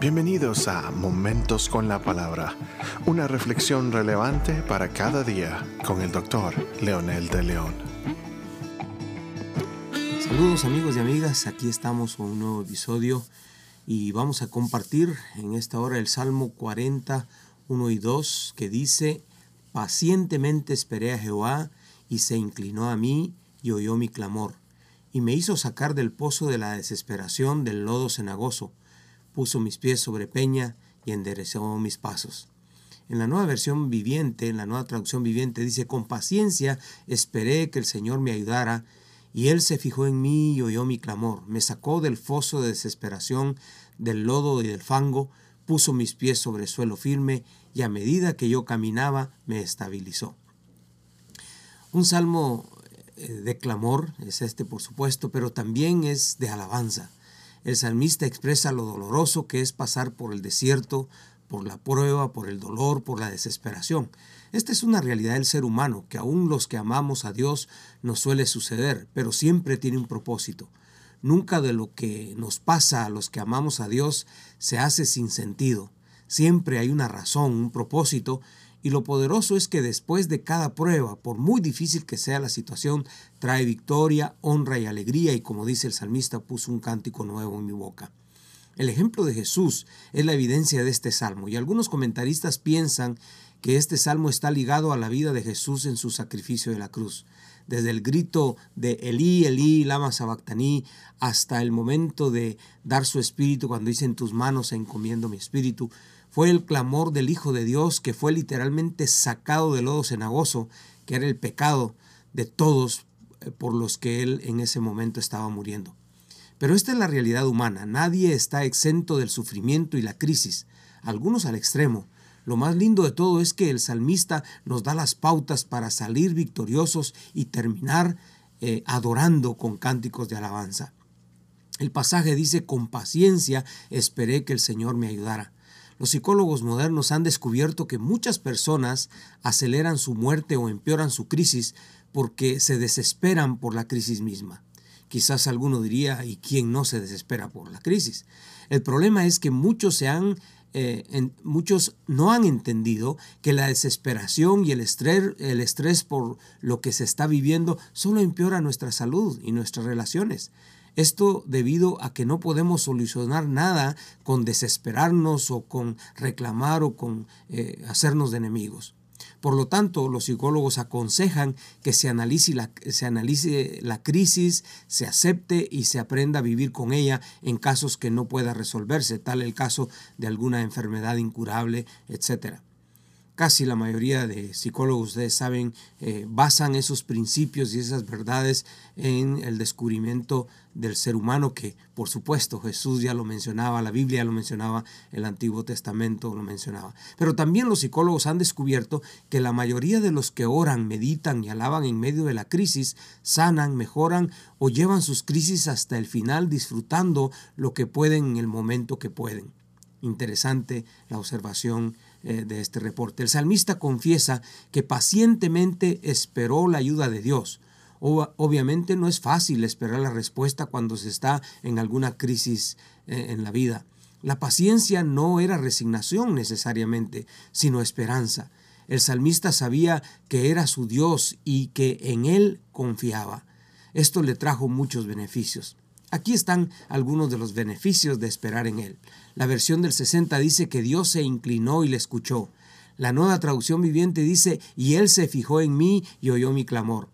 Bienvenidos a Momentos con la Palabra, una reflexión relevante para cada día con el doctor Leonel de León. Saludos amigos y amigas, aquí estamos con un nuevo episodio y vamos a compartir en esta hora el Salmo 40, 1 y 2 que dice, Pacientemente esperé a Jehová y se inclinó a mí y oyó mi clamor y me hizo sacar del pozo de la desesperación del lodo cenagoso puso mis pies sobre peña y enderezó mis pasos. En la nueva versión viviente, en la nueva traducción viviente, dice, con paciencia esperé que el Señor me ayudara, y Él se fijó en mí y oyó mi clamor, me sacó del foso de desesperación, del lodo y del fango, puso mis pies sobre suelo firme, y a medida que yo caminaba, me estabilizó. Un salmo eh, de clamor es este, por supuesto, pero también es de alabanza. El salmista expresa lo doloroso que es pasar por el desierto, por la prueba, por el dolor, por la desesperación. Esta es una realidad del ser humano, que aún los que amamos a Dios nos suele suceder, pero siempre tiene un propósito. Nunca de lo que nos pasa a los que amamos a Dios se hace sin sentido. Siempre hay una razón, un propósito, y lo poderoso es que después de cada prueba, por muy difícil que sea la situación, trae victoria, honra y alegría y como dice el salmista, puso un cántico nuevo en mi boca. El ejemplo de Jesús es la evidencia de este salmo y algunos comentaristas piensan que este salmo está ligado a la vida de Jesús en su sacrificio de la cruz. Desde el grito de Elí, Elí, lama sabactaní, hasta el momento de dar su espíritu cuando dice en tus manos encomiendo mi espíritu, fue el clamor del Hijo de Dios que fue literalmente sacado del lodo cenagoso, que era el pecado de todos eh, por los que él en ese momento estaba muriendo. Pero esta es la realidad humana, nadie está exento del sufrimiento y la crisis, algunos al extremo. Lo más lindo de todo es que el salmista nos da las pautas para salir victoriosos y terminar eh, adorando con cánticos de alabanza. El pasaje dice, con paciencia esperé que el Señor me ayudara. Los psicólogos modernos han descubierto que muchas personas aceleran su muerte o empeoran su crisis porque se desesperan por la crisis misma. Quizás alguno diría, ¿y quién no se desespera por la crisis? El problema es que muchos se han eh, muchos no han entendido que la desesperación y el estrés, el estrés por lo que se está viviendo solo empeora nuestra salud y nuestras relaciones. Esto debido a que no podemos solucionar nada con desesperarnos o con reclamar o con eh, hacernos de enemigos. Por lo tanto, los psicólogos aconsejan que se analice, la, se analice la crisis, se acepte y se aprenda a vivir con ella en casos que no pueda resolverse, tal el caso de alguna enfermedad incurable, etc casi la mayoría de psicólogos, ustedes saben, eh, basan esos principios y esas verdades en el descubrimiento del ser humano, que por supuesto Jesús ya lo mencionaba, la Biblia lo mencionaba, el Antiguo Testamento lo mencionaba. Pero también los psicólogos han descubierto que la mayoría de los que oran, meditan y alaban en medio de la crisis, sanan, mejoran o llevan sus crisis hasta el final disfrutando lo que pueden en el momento que pueden. Interesante la observación eh, de este reporte. El salmista confiesa que pacientemente esperó la ayuda de Dios. obviamente no es fácil esperar la respuesta cuando se está en alguna crisis eh, en la vida. La paciencia no era resignación necesariamente, sino esperanza. El salmista sabía que era su Dios y que en él confiaba. Esto le trajo muchos beneficios. Aquí están algunos de los beneficios de esperar en Él. La versión del 60 dice que Dios se inclinó y le escuchó. La nueva traducción viviente dice, y Él se fijó en mí y oyó mi clamor.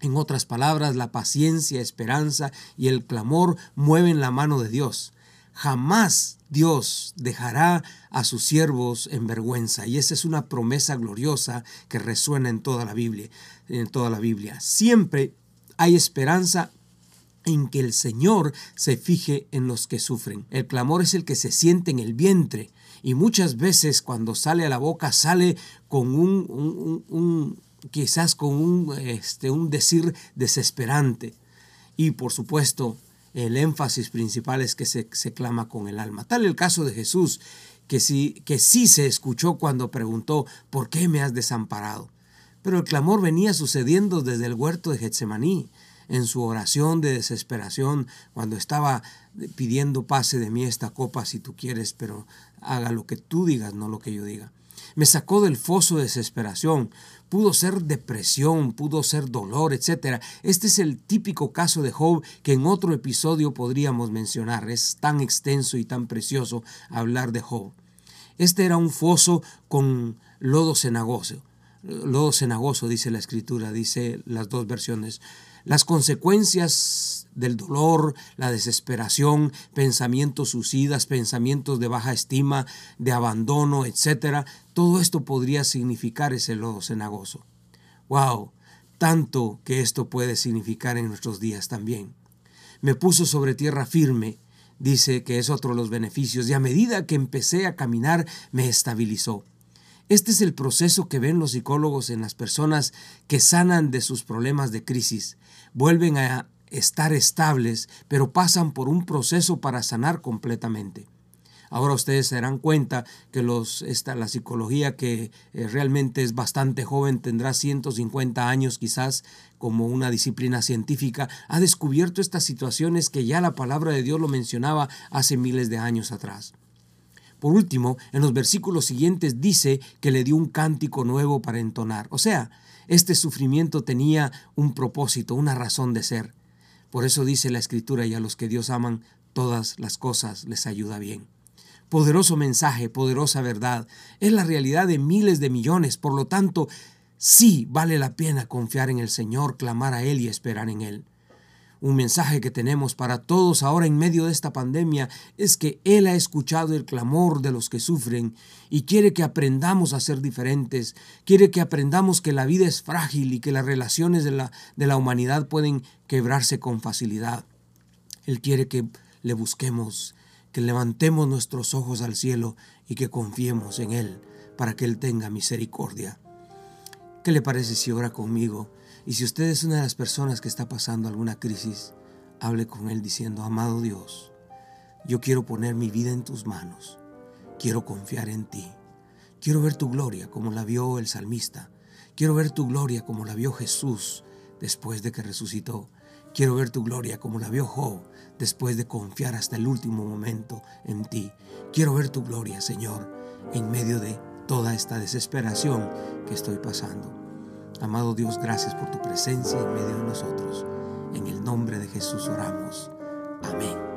En otras palabras, la paciencia, esperanza y el clamor mueven la mano de Dios. Jamás Dios dejará a sus siervos en vergüenza y esa es una promesa gloriosa que resuena en toda la Biblia, en toda la Biblia. Siempre hay esperanza en que el Señor se fije en los que sufren. El clamor es el que se siente en el vientre y muchas veces cuando sale a la boca sale con un, quizás con un, este, un decir desesperante. Y por supuesto, el énfasis principal es que se, se clama con el alma. Tal el caso de Jesús, que sí, que sí se escuchó cuando preguntó, ¿por qué me has desamparado? Pero el clamor venía sucediendo desde el huerto de Getsemaní en su oración de desesperación, cuando estaba pidiendo pase de mí esta copa si tú quieres, pero haga lo que tú digas, no lo que yo diga. Me sacó del foso de desesperación. Pudo ser depresión, pudo ser dolor, etc. Este es el típico caso de Job que en otro episodio podríamos mencionar. Es tan extenso y tan precioso hablar de Job. Este era un foso con lodo cenagoso. Lodo cenagoso, dice la escritura, dice las dos versiones. Las consecuencias del dolor, la desesperación, pensamientos suicidas, pensamientos de baja estima, de abandono, etc. Todo esto podría significar ese lodo cenagoso. ¡Wow! Tanto que esto puede significar en nuestros días también. Me puso sobre tierra firme, dice que es otro de los beneficios, y a medida que empecé a caminar me estabilizó. Este es el proceso que ven los psicólogos en las personas que sanan de sus problemas de crisis. Vuelven a estar estables, pero pasan por un proceso para sanar completamente. Ahora ustedes se darán cuenta que los, la psicología que eh, realmente es bastante joven, tendrá 150 años quizás como una disciplina científica, ha descubierto estas situaciones que ya la palabra de Dios lo mencionaba hace miles de años atrás. Por último, en los versículos siguientes dice que le dio un cántico nuevo para entonar. O sea, este sufrimiento tenía un propósito, una razón de ser. Por eso dice la Escritura, y a los que Dios aman, todas las cosas les ayuda bien. Poderoso mensaje, poderosa verdad. Es la realidad de miles de millones. Por lo tanto, sí vale la pena confiar en el Señor, clamar a Él y esperar en Él. Un mensaje que tenemos para todos ahora en medio de esta pandemia es que Él ha escuchado el clamor de los que sufren y quiere que aprendamos a ser diferentes, quiere que aprendamos que la vida es frágil y que las relaciones de la, de la humanidad pueden quebrarse con facilidad. Él quiere que le busquemos, que levantemos nuestros ojos al cielo y que confiemos en Él para que Él tenga misericordia. ¿Qué le parece si ora conmigo? Y si usted es una de las personas que está pasando alguna crisis, hable con Él diciendo, amado Dios, yo quiero poner mi vida en tus manos, quiero confiar en ti, quiero ver tu gloria como la vio el salmista, quiero ver tu gloria como la vio Jesús después de que resucitó, quiero ver tu gloria como la vio Job después de confiar hasta el último momento en ti, quiero ver tu gloria, Señor, en medio de toda esta desesperación que estoy pasando. Amado Dios, gracias por tu presencia en medio de nosotros. En el nombre de Jesús oramos. Amén.